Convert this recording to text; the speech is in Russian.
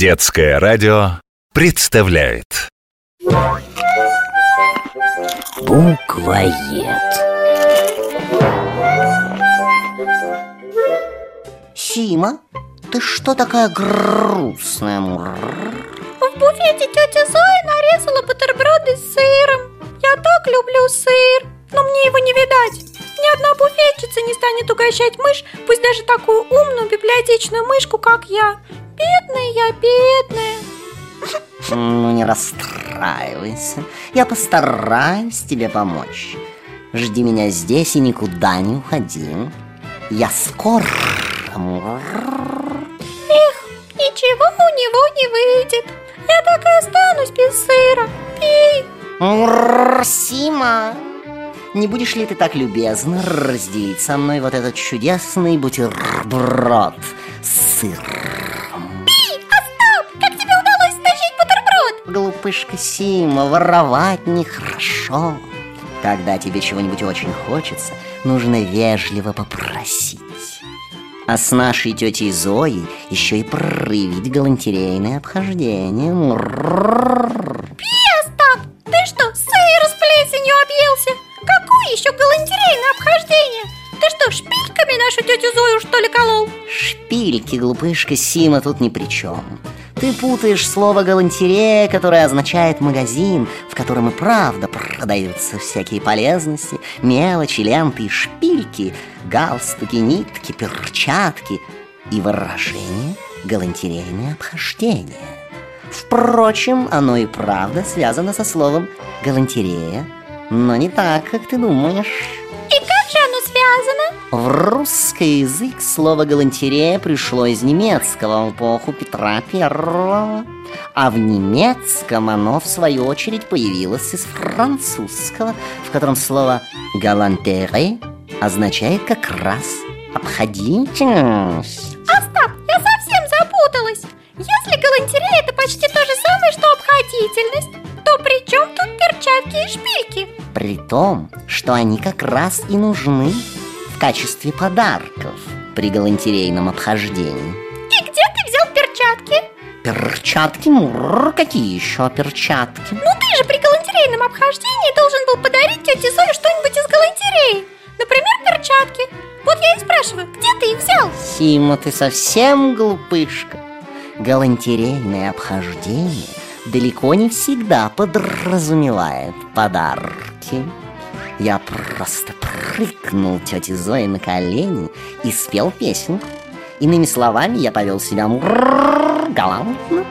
Детское радио представляет Буквоед. Сима, ты что такая грустная? В буфете тетя Зоя нарезала бутерброды с сыром. Я так люблю сыр, но мне его не видать. Ни одна буфетчица не станет угощать мышь, пусть даже такую умную библиотечную мышку, как я. Бедная я, бедная. Ну не расстраивайся, я постараюсь тебе помочь. Жди меня здесь и никуда не уходи. Я скоро. Эх, ничего у него не выйдет. Я так и останусь без сыра. Пей. Сима, не будешь ли ты так любезна разделить со мной вот этот чудесный бутерброд с Глупышка Сима, воровать нехорошо. Когда тебе чего-нибудь очень хочется, нужно вежливо попросить. А с нашей тетей Зоей еще и проявить галантерейное обхождение. Остап, ты что, сыр с плесенью объелся? Какое еще галантерейное обхождение? Ты что, шпильками нашу тетю Зою что ли колол? Шпильки, глупышка Сима, тут ни при чем. Ты путаешь слово галантерея, которое означает магазин, в котором и правда продаются всякие полезности, мелочи, ленты и шпильки, галстуки, нитки, перчатки и выражение галантерейное обхождение. Впрочем, оно и правда связано со словом галантерея, но не так, как ты думаешь. И как же оно связано? В русский язык слово галантерея пришло из немецкого в эпоху Петра Первого, а в немецком оно, в свою очередь, появилось из французского, в котором слово галантере означает как раз обходительность. Остап, я совсем запуталась. Если галантерея это почти то же самое, что обходительность, то при чем тут перчатки и шпильки? При том, что они как раз и нужны качестве подарков при галантерейном обхождении. И где ты взял перчатки? Перчатки? Мурр, какие еще перчатки? Ну ты же при галантерейном обхождении должен был подарить тете Зое что-нибудь из галантереи. Например, перчатки. Вот я и спрашиваю, где ты их взял? Сима, ты совсем глупышка. Галантерейное обхождение далеко не всегда подразумевает подарки. Я просто прыгнул тете Зои на колени и спел песенку. Иными словами, я повел себя галантно.